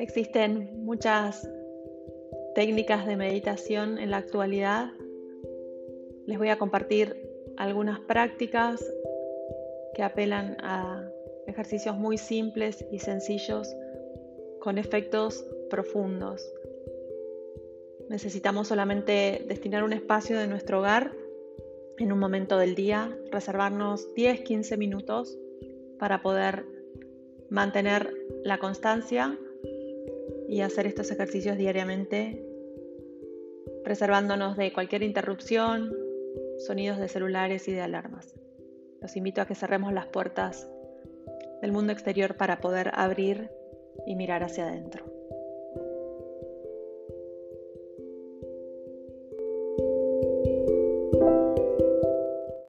Existen muchas técnicas de meditación en la actualidad. Les voy a compartir algunas prácticas que apelan a ejercicios muy simples y sencillos con efectos profundos. Necesitamos solamente destinar un espacio de nuestro hogar en un momento del día, reservarnos 10-15 minutos para poder mantener la constancia y hacer estos ejercicios diariamente, reservándonos de cualquier interrupción, sonidos de celulares y de alarmas. Los invito a que cerremos las puertas del mundo exterior para poder abrir y mirar hacia adentro.